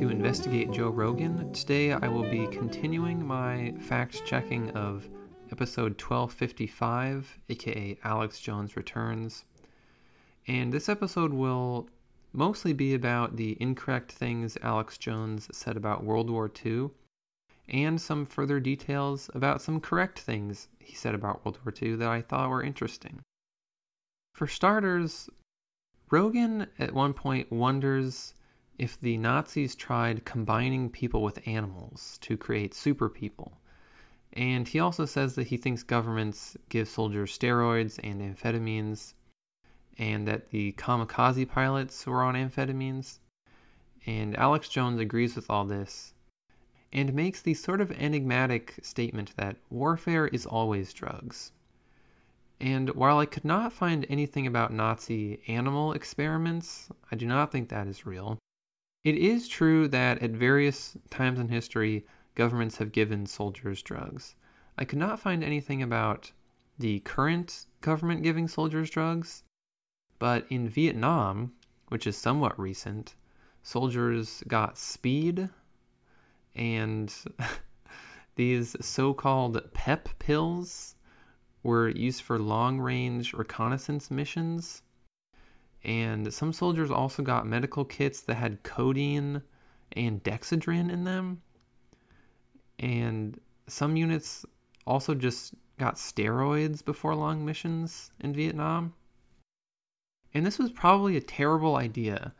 to Investigate Joe Rogan. Today I will be continuing my fact checking of episode 1255, aka Alex Jones Returns. And this episode will mostly be about the incorrect things Alex Jones said about World War II and some further details about some correct things he said about World War II that I thought were interesting. For starters, Rogan at one point wonders if the Nazis tried combining people with animals to create super people. And he also says that he thinks governments give soldiers steroids and amphetamines, and that the kamikaze pilots were on amphetamines. And Alex Jones agrees with all this and makes the sort of enigmatic statement that warfare is always drugs. And while I could not find anything about Nazi animal experiments, I do not think that is real. It is true that at various times in history, governments have given soldiers drugs. I could not find anything about the current government giving soldiers drugs, but in Vietnam, which is somewhat recent, soldiers got speed and these so called PEP pills were used for long range reconnaissance missions and some soldiers also got medical kits that had codeine and dexedrine in them. And some units also just got steroids before long missions in Vietnam. And this was probably a terrible idea.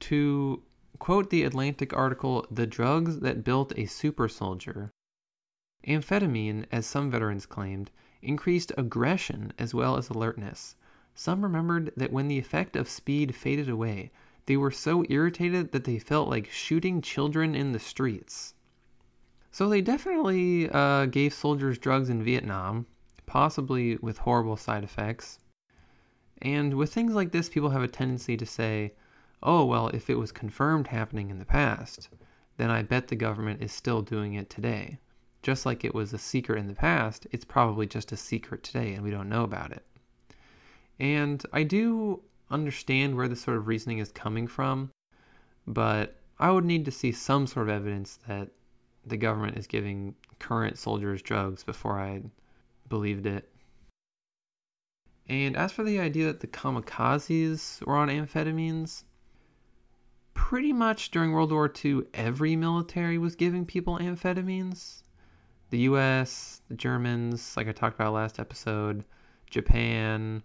To quote the Atlantic article, The Drugs That Built a Super Soldier, amphetamine, as some veterans claimed, increased aggression as well as alertness. Some remembered that when the effect of speed faded away, they were so irritated that they felt like shooting children in the streets. So they definitely uh, gave soldiers drugs in Vietnam, possibly with horrible side effects. And with things like this, people have a tendency to say, oh, well, if it was confirmed happening in the past, then I bet the government is still doing it today. Just like it was a secret in the past, it's probably just a secret today and we don't know about it. And I do understand where this sort of reasoning is coming from, but I would need to see some sort of evidence that the government is giving current soldiers drugs before I believed it. And as for the idea that the kamikazes were on amphetamines, pretty much during World War II, every military was giving people amphetamines. The US, the Germans, like I talked about last episode, Japan,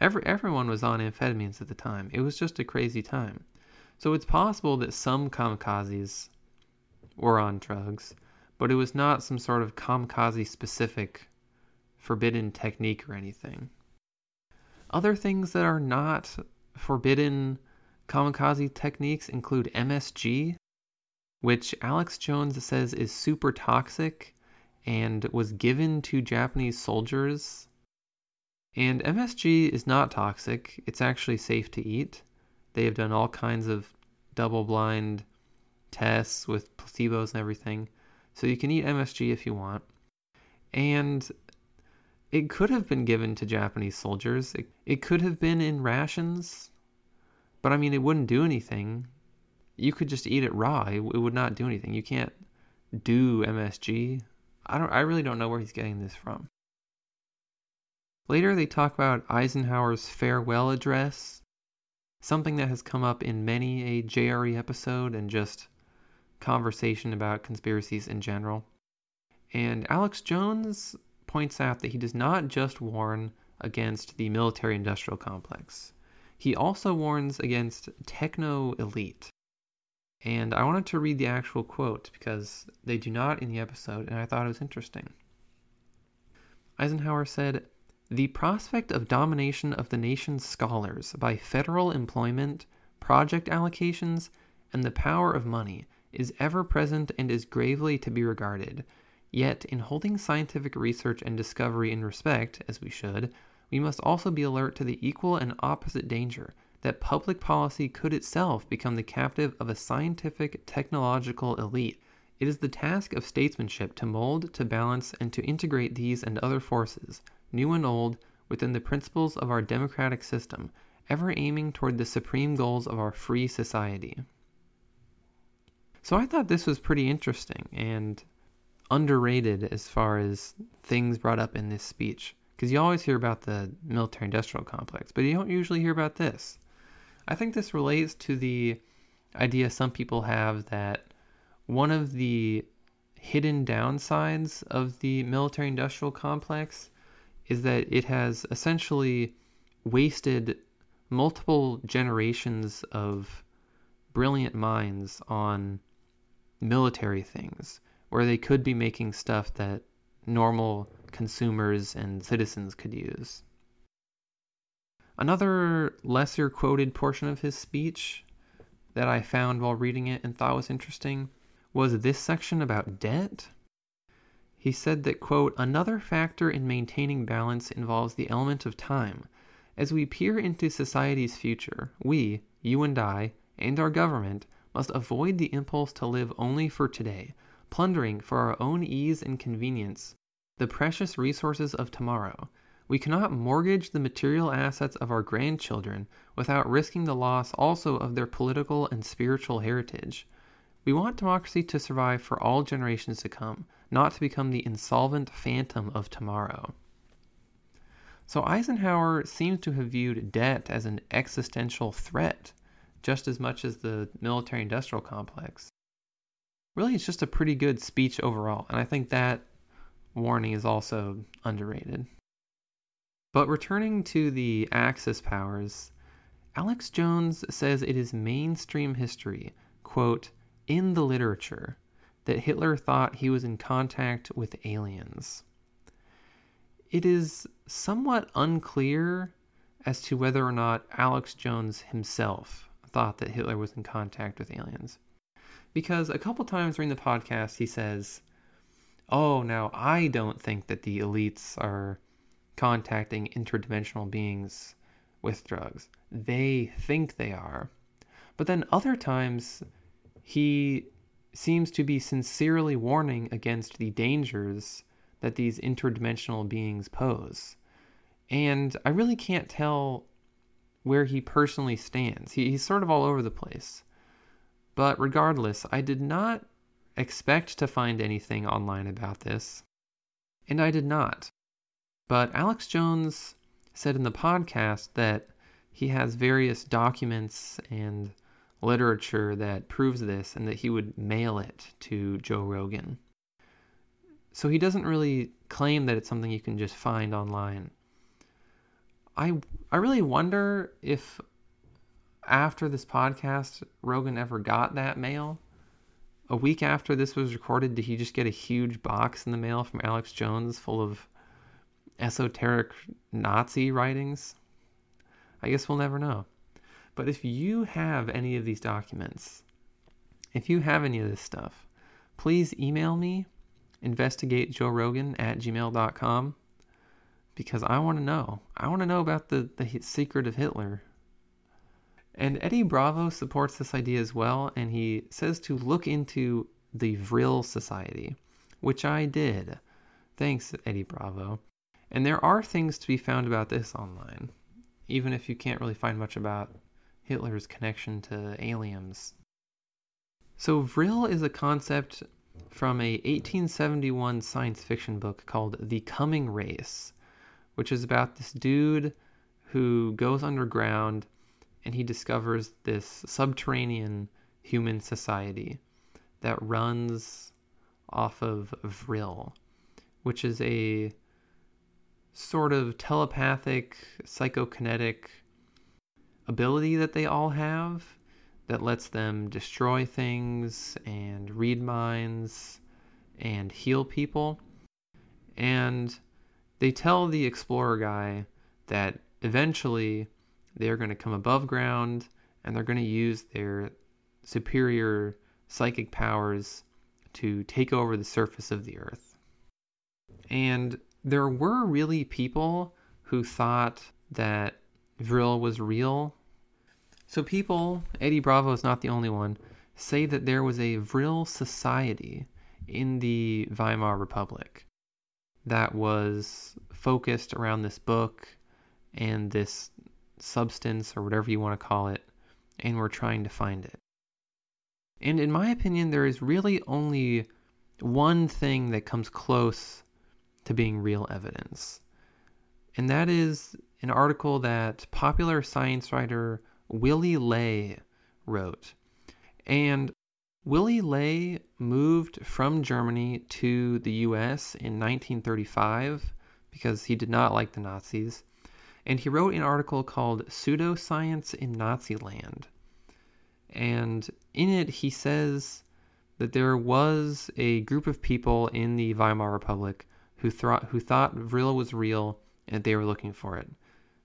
Every, everyone was on amphetamines at the time. It was just a crazy time. So it's possible that some kamikazes were on drugs, but it was not some sort of kamikaze specific forbidden technique or anything. Other things that are not forbidden kamikaze techniques include MSG, which Alex Jones says is super toxic and was given to Japanese soldiers and MSG is not toxic, it's actually safe to eat. They have done all kinds of double blind tests with placebos and everything. So you can eat MSG if you want. And it could have been given to Japanese soldiers. It, it could have been in rations, but I mean, it wouldn't do anything. You could just eat it raw. It, it would not do anything. You can't do MSG. I don't. I really don't know where he's getting this from. Later, they talk about Eisenhower's farewell address, something that has come up in many a JRE episode and just conversation about conspiracies in general. And Alex Jones points out that he does not just warn against the military industrial complex, he also warns against techno elite. And I wanted to read the actual quote because they do not in the episode, and I thought it was interesting. Eisenhower said, the prospect of domination of the nation's scholars by federal employment, project allocations, and the power of money is ever present and is gravely to be regarded. Yet, in holding scientific research and discovery in respect, as we should, we must also be alert to the equal and opposite danger that public policy could itself become the captive of a scientific technological elite. It is the task of statesmanship to mold, to balance, and to integrate these and other forces, new and old, within the principles of our democratic system, ever aiming toward the supreme goals of our free society. So I thought this was pretty interesting and underrated as far as things brought up in this speech. Because you always hear about the military industrial complex, but you don't usually hear about this. I think this relates to the idea some people have that one of the hidden downsides of the military industrial complex is that it has essentially wasted multiple generations of brilliant minds on military things where they could be making stuff that normal consumers and citizens could use. Another lesser quoted portion of his speech that I found while reading it and thought was interesting was this section about debt. He said that, quote, another factor in maintaining balance involves the element of time. As we peer into society's future, we, you and I, and our government must avoid the impulse to live only for today, plundering for our own ease and convenience the precious resources of tomorrow. We cannot mortgage the material assets of our grandchildren without risking the loss also of their political and spiritual heritage. We want democracy to survive for all generations to come, not to become the insolvent phantom of tomorrow. So Eisenhower seems to have viewed debt as an existential threat just as much as the military industrial complex. Really, it's just a pretty good speech overall, and I think that warning is also underrated. But returning to the Axis powers, Alex Jones says it is mainstream history, quote, in the literature, that Hitler thought he was in contact with aliens. It is somewhat unclear as to whether or not Alex Jones himself thought that Hitler was in contact with aliens. Because a couple times during the podcast, he says, Oh, now I don't think that the elites are contacting interdimensional beings with drugs. They think they are. But then other times, he seems to be sincerely warning against the dangers that these interdimensional beings pose. And I really can't tell where he personally stands. He, he's sort of all over the place. But regardless, I did not expect to find anything online about this, and I did not. But Alex Jones said in the podcast that he has various documents and literature that proves this and that he would mail it to Joe Rogan. So he doesn't really claim that it's something you can just find online. I I really wonder if after this podcast Rogan ever got that mail. A week after this was recorded, did he just get a huge box in the mail from Alex Jones full of esoteric Nazi writings? I guess we'll never know. But if you have any of these documents, if you have any of this stuff, please email me, investigatejoerogan at gmail.com, because I want to know. I want to know about the, the secret of Hitler. And Eddie Bravo supports this idea as well, and he says to look into the Vril Society, which I did. Thanks, Eddie Bravo. And there are things to be found about this online, even if you can't really find much about Hitler's connection to aliens. So, Vril is a concept from a 1871 science fiction book called The Coming Race, which is about this dude who goes underground and he discovers this subterranean human society that runs off of Vril, which is a sort of telepathic, psychokinetic ability that they all have that lets them destroy things and read minds and heal people. And they tell the explorer guy that eventually they're going to come above ground and they're going to use their superior psychic powers to take over the surface of the earth. And there were really people who thought that Vril was real. So people, Eddie Bravo is not the only one, say that there was a Vril society in the Weimar Republic that was focused around this book and this substance or whatever you want to call it, and we're trying to find it. And in my opinion, there is really only one thing that comes close to being real evidence. And that is an article that popular science writer Willy Ley wrote. And Willy Ley moved from Germany to the US in 1935 because he did not like the Nazis. And he wrote an article called Pseudoscience in Nazi Land. And in it, he says that there was a group of people in the Weimar Republic who, thought who thought Vril was real and they were looking for it.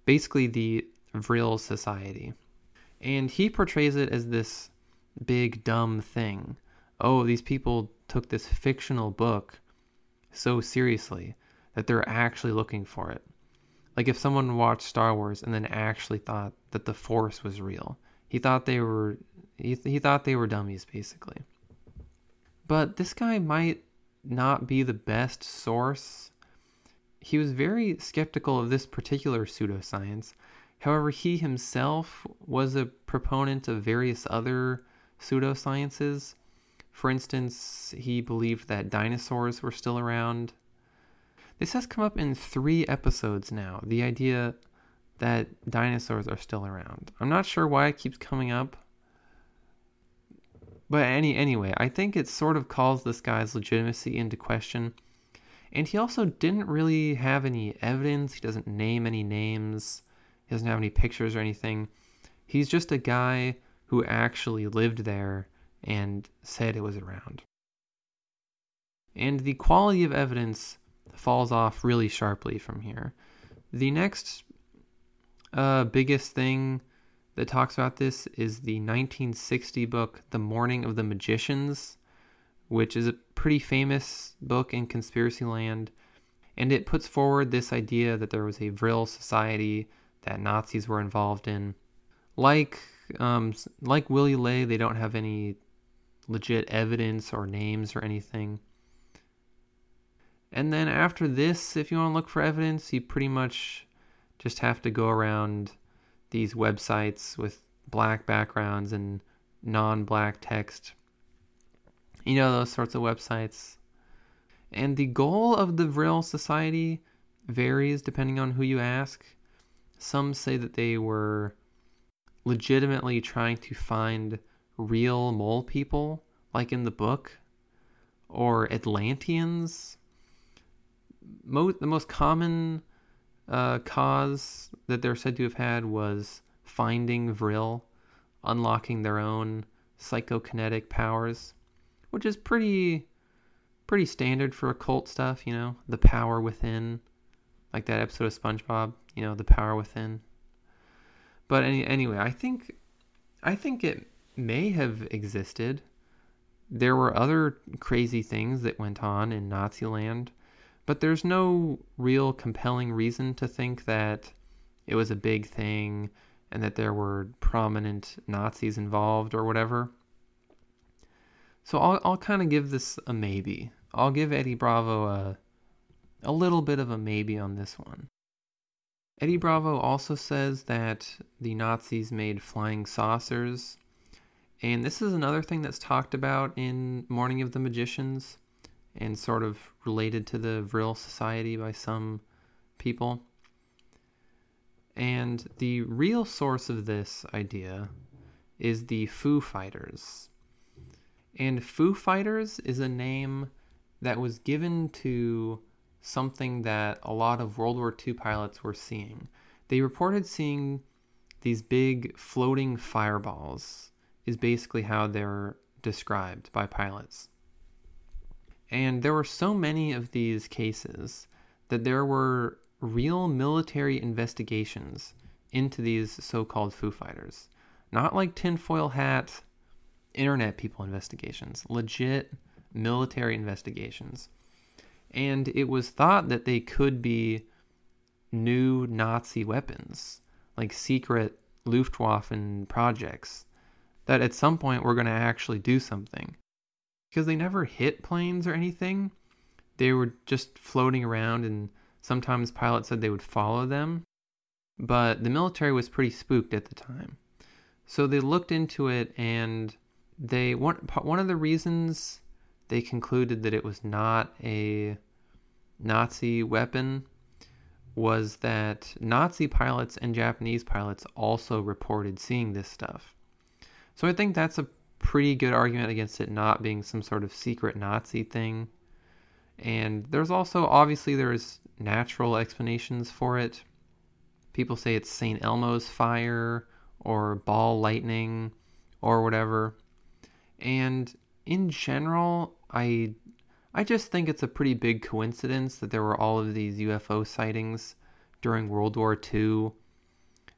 Basically, the Vril Society. And he portrays it as this big, dumb thing. Oh, these people took this fictional book so seriously that they're actually looking for it. Like if someone watched Star Wars and then actually thought that the Force was real, he thought they were he, he thought they were dummies basically. But this guy might not be the best source. He was very skeptical of this particular pseudoscience. However, he himself was a proponent of various other pseudosciences. For instance, he believed that dinosaurs were still around. This has come up in three episodes now the idea that dinosaurs are still around. I'm not sure why it keeps coming up. But any anyway, I think it sort of calls this guy's legitimacy into question. And he also didn't really have any evidence. He doesn't name any names. He doesn't have any pictures or anything. He's just a guy who actually lived there and said it was around. And the quality of evidence falls off really sharply from here. The next uh, biggest thing that talks about this is the 1960 book, The Morning of the Magicians, which is pretty famous book in conspiracy land. And it puts forward this idea that there was a Vril society that Nazis were involved in. Like um, like Willy Ley, they don't have any legit evidence or names or anything. And then after this, if you want to look for evidence, you pretty much just have to go around these websites with black backgrounds and non black text. You know, those sorts of websites. And the goal of the Vril Society varies depending on who you ask. Some say that they were legitimately trying to find real mole people, like in the book, or Atlanteans. The most common uh, cause that they're said to have had was finding Vril, unlocking their own psychokinetic powers, which is pretty pretty standard for occult stuff, you know, the power within, like that episode of SpongeBob, you know, the power within. But any, anyway, I think I think it may have existed. There were other crazy things that went on in Nazi land but there's no real compelling reason to think that it was a big thing and that there were prominent Nazis involved or whatever. So I'll, I'll kind of give this a maybe. I'll give Eddie Bravo a, a little bit of a maybe on this one. Eddie Bravo also says that the Nazis made flying saucers. And this is another thing that's talked about in Morning of the Magicians and sort of related to the Vril Society by some people. And the real source of this idea is the Foo Fighters. And Foo Fighters is a name that was given to something that a lot of World War II pilots were seeing. They reported seeing these big floating fireballs, is basically how they're described by pilots. And there were so many of these cases that there were real military investigations into these so called Foo Fighters. Not like tinfoil hat internet people investigations, legit military investigations. And it was thought that they could be new Nazi weapons, like secret Luftwaffe projects, that at some point were going to actually do something because they never hit planes or anything. They were just floating around, and sometimes pilots said they would follow them. But the military was pretty spooked at the time. So they looked into it, and they one one of the reasons they concluded that it was not a Nazi weapon was that Nazi pilots and Japanese pilots also reported seeing this stuff. So I think that's a pretty good argument against it not being some sort of secret Nazi thing. And there's also obviously there's natural explanations for it. People say it's St. Elmo's fire or ball lightning or whatever. And in general, I I just think it's a pretty big coincidence that there were all of these UFO sightings during World War II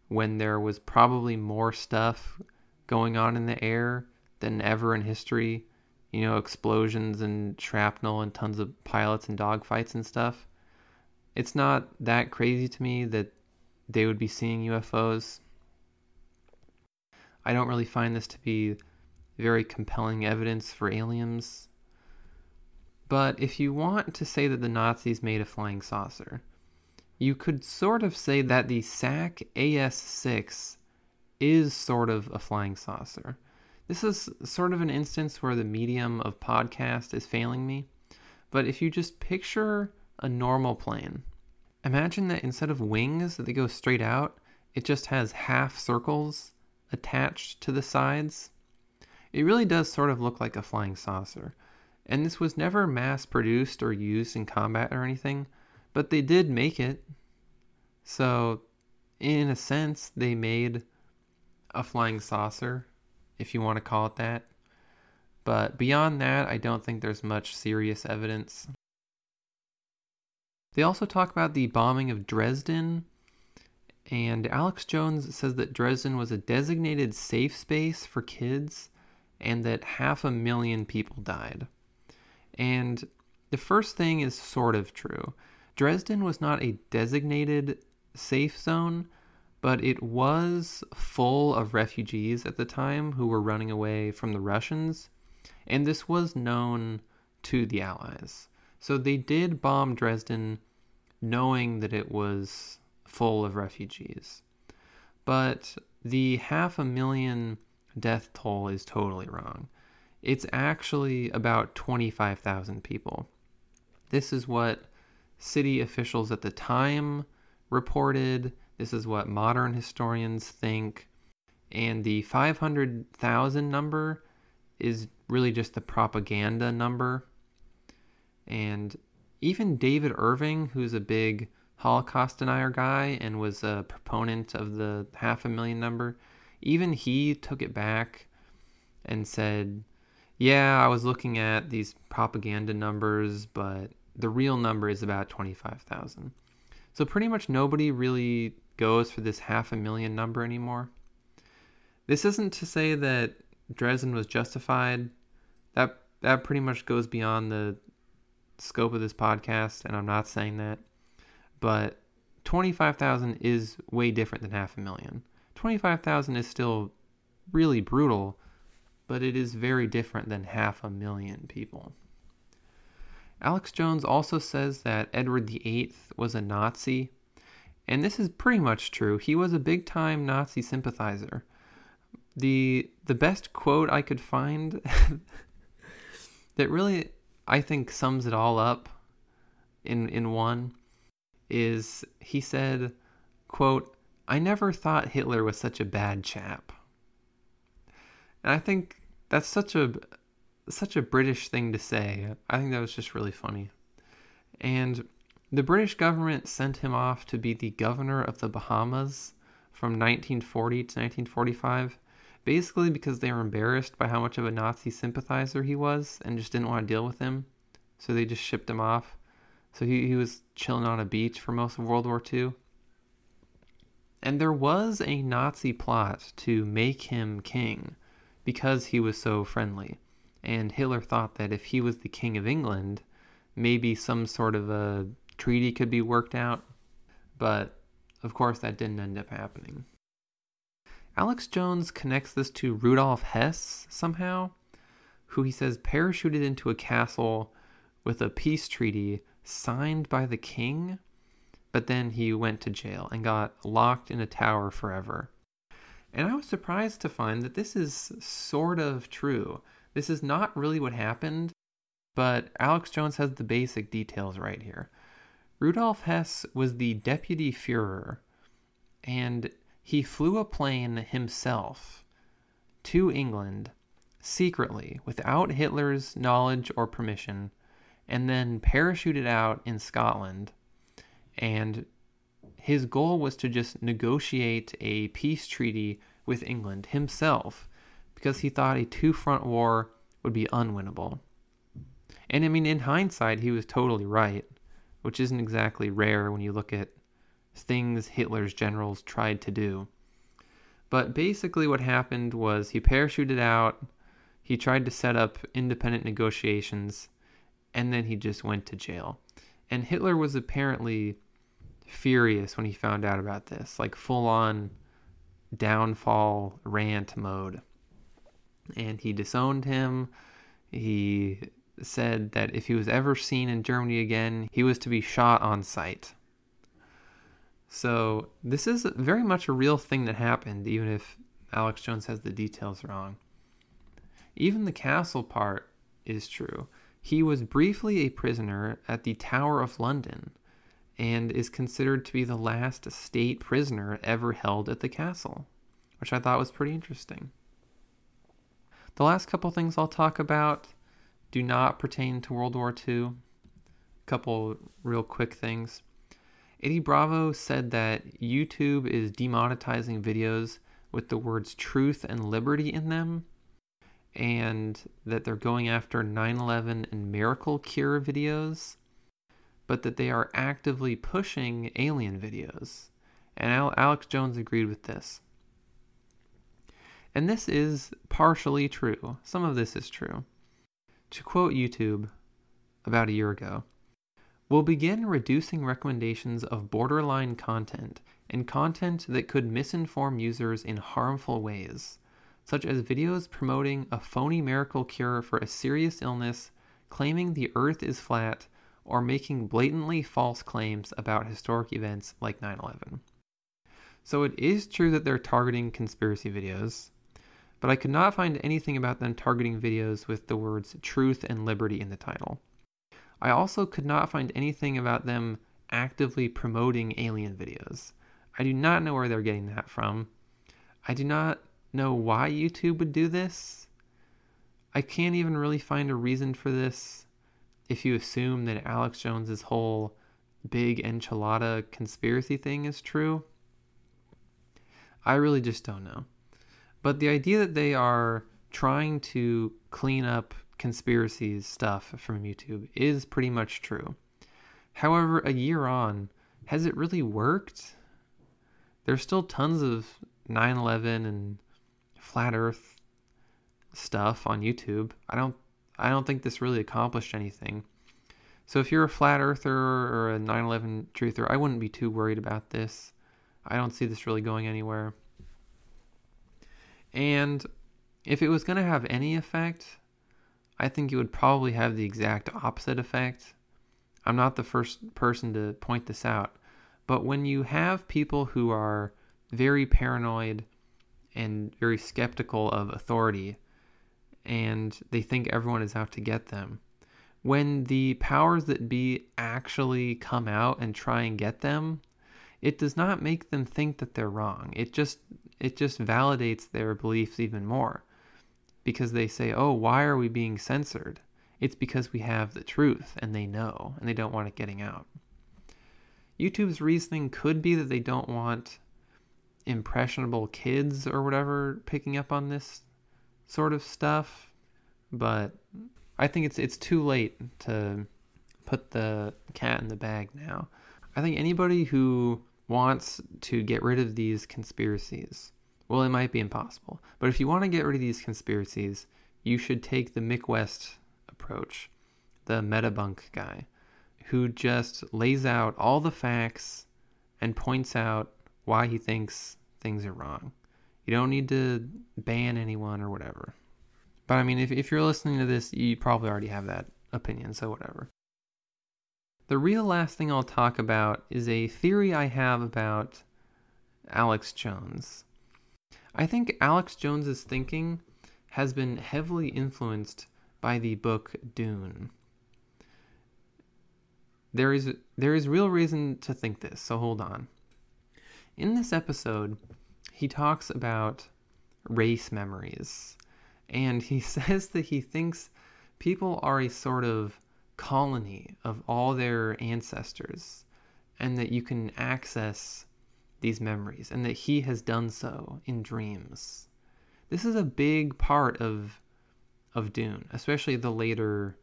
when there was probably more stuff going on in the air than ever in history. You know, explosions and shrapnel and tons of pilots and dogfights and stuff. It's not that crazy to me that they would be seeing UFOs. I don't really find this to be very compelling evidence for aliens. But if you want to say that the Nazis made a flying saucer, you could sort of say that the Sack AS 6 is sort of a flying saucer. This is sort of an instance where the medium of podcast is failing me. But if you just picture a normal plane, imagine that instead of wings that go straight out, it just has half circles attached to the sides. It really does sort of look like a flying saucer. And this was never mass produced or used in combat or anything, but they did make it. So, in a sense, they made a flying saucer, if you want to call it that. But beyond that, I don't think there's much serious evidence. They also talk about the bombing of Dresden, and Alex Jones says that Dresden was a designated safe space for kids and that half a million people died. And the first thing is sort of true. Dresden was not a designated safe zone, but it was full of refugees at the time who were running away from the Russians, and this was known to the Allies. So they did bomb Dresden knowing that it was full of refugees. But the half a million death toll is totally wrong. It's actually about 25,000 people. This is what city officials at the time reported. This is what modern historians think. And the 500,000 number is really just the propaganda number. And even David Irving, who's a big Holocaust denier guy and was a proponent of the half a million number, even he took it back and said, Yeah, I was looking at these propaganda numbers, but the real number is about 25,000. So pretty much nobody really goes for this half a million number anymore. This isn't to say that Dresden was justified. That that pretty much goes beyond the scope of this podcast, and I'm not saying that. But 25,000 is way different than half a million. 25,000 is still really brutal, but it is very different than half a million people. Alex Jones also says that Edward VIII was a Nazi, and this is pretty much true. He was a big time Nazi sympathizer. The the best quote I could find that really I think sums it all up in in one is he said, quote, I never thought Hitler was such a bad chap. And I think that's such a such a British thing to say. I think that was just really funny. And the British government sent him off to be the governor of the Bahamas from 1940 to 1945, basically because they were embarrassed by how much of a Nazi sympathizer he was and just didn't want to deal with him. So they just shipped him off. So he, he was chilling on a beach for most of World War II. And there was a Nazi plot to make him king because he was so friendly. And Hitler thought that if he was the king of England, maybe some sort of a treaty could be worked out. But of course, that didn't end up happening. Alex Jones connects this to Rudolf Hess somehow, who he says parachuted into a castle with a peace treaty signed by the king but then he went to jail and got locked in a tower forever. And I was surprised to find that this is sort of true. This is not really what happened, but Alex Jones has the basic details right here. Rudolf Hess was the deputy Fuhrer, and he flew a plane himself to England secretly without Hitler's knowledge or permission and then parachuted out in Scotland. And his goal was to just negotiate a peace treaty with England himself because he thought a two front war would be unwinnable. And I mean, in hindsight, he was totally right, which isn't exactly rare when you look at things Hitler's generals tried to do. But basically, what happened was he parachuted out, he tried to set up independent negotiations, and then he just went to jail. And Hitler was apparently furious when he found out about this, like full on downfall rant mode. And he disowned him. He said that if he was ever seen in Germany again, he was to be shot on sight. So, this is very much a real thing that happened, even if Alex Jones has the details wrong. Even the castle part is true. He was briefly a prisoner at the Tower of London and is considered to be the last state prisoner ever held at the castle, which I thought was pretty interesting. The last couple things I'll talk about do not pertain to World War II. A couple real quick things. Eddie Bravo said that YouTube is demonetizing videos with the words truth and liberty in them and that they're going after 9 11 and miracle cure videos, but that they are actively pushing alien videos. And Alex Jones agreed with this. And this is partially true. Some of this is true. To quote YouTube about a year ago, we'll begin reducing recommendations of borderline content and content that could misinform users in harmful ways such as videos promoting a phony miracle cure for a serious illness, claiming the earth is flat, or making blatantly false claims about historic events like 9 11. So it is true that they're targeting conspiracy videos, but I could not find anything about them targeting videos with the words truth and liberty in the title. I also could not find anything about them actively promoting alien videos. I do not know where they're getting that from. I do not know why YouTube would do this. I can't even really find a reason for this if you assume that Alex Jones's whole big enchilada conspiracy thing is true. I really just don't know. But the idea that they are trying to clean up conspiracies stuff from YouTube is pretty much true. However, a year on, has it really worked? There's still tons of 9 11 and flat earth stuff on YouTube. I don't I don't think this really accomplished anything. So if you're a flat earther or a 9/11 truther, I wouldn't be too worried about this. I don't see this really going anywhere. And if it was going to have any effect, I think it would probably have the exact opposite effect. I'm not the first person to point this out, but when you have people who are very paranoid and very skeptical of authority, and they think everyone is out to get them. When the powers that be actually come out and try and get them, it does not make them think that they're wrong. It just it just validates their beliefs even more. Because they say, "Oh, why are we being censored?" It's because we have the truth and they know and they don't want it getting out. YouTube's reasoning could be that they don't want impressionable kids or whatever picking up on this sort of stuff, but I think it's it's too late to put the cat in the bag now. I think anybody who wants to get rid of these conspiracies, well, it might be impossible, but if you want to get rid of these conspiracies, you should take the Mick West approach, the Metabunk guy, who just lays out all the facts and points out why he thinks things are wrong. You don't need to ban anyone or whatever. But I mean, if, if you're listening to this, you probably already have that opinion, so whatever. The real last thing I'll talk about is a theory I have about Alex Jones. I think Alex Jones's thinking has been heavily influenced by the book Dune. There is there is real reason to think this, so hold on. In this episode, he talks about race memories, and he says that he thinks people are a sort of colony of all their ancestors, and that you can access these memories, and that he has done so in dreams. This is a big part of of Dune, especially the later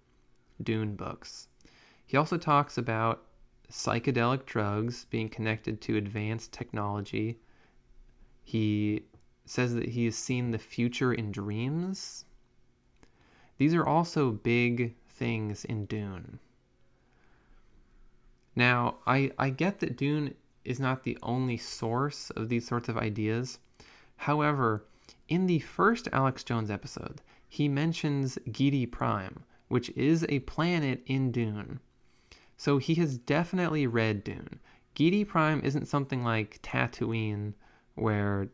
Dune books. He also talks about psychedelic drugs being connected to advanced technology. He says that he has seen the future in dreams. These are also big things in Dune. Now, I, I get that Dune is not the only source of these sorts of ideas. However, in the first Alex Jones episode, he mentions Giedi Prime, which is a planet in Dune. So he has definitely read Dune. Giedi Prime isn't something like Tatooine, where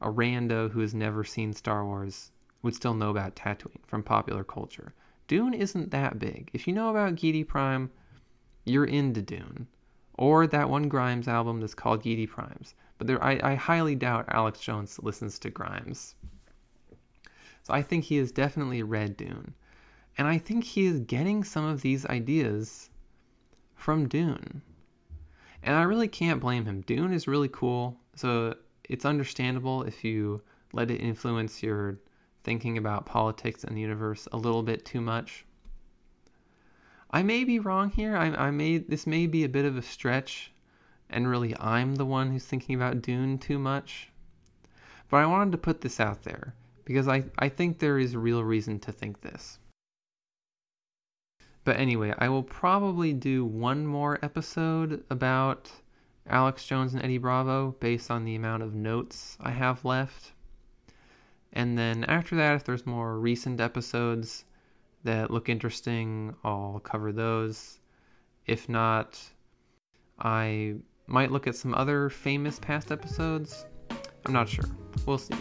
a rando who has never seen Star Wars would still know about Tatooine from popular culture. Dune isn't that big. If you know about Giedi Prime, you're into Dune. Or that one Grimes album that's called Geidi Primes. But there, I, I highly doubt Alex Jones listens to Grimes. So I think he has definitely read Dune. And I think he is getting some of these ideas from Dune. And I really can't blame him. Dune is really cool, so it's understandable if you let it influence your thinking about politics and the universe a little bit too much. I may be wrong here. I, I may this may be a bit of a stretch, and really I'm the one who's thinking about Dune too much. But I wanted to put this out there because I, I think there is a real reason to think this. But anyway, I will probably do one more episode about Alex Jones and Eddie Bravo based on the amount of notes I have left. And then after that, if there's more recent episodes that look interesting, I'll cover those. If not, I might look at some other famous past episodes. I'm not sure. We'll see.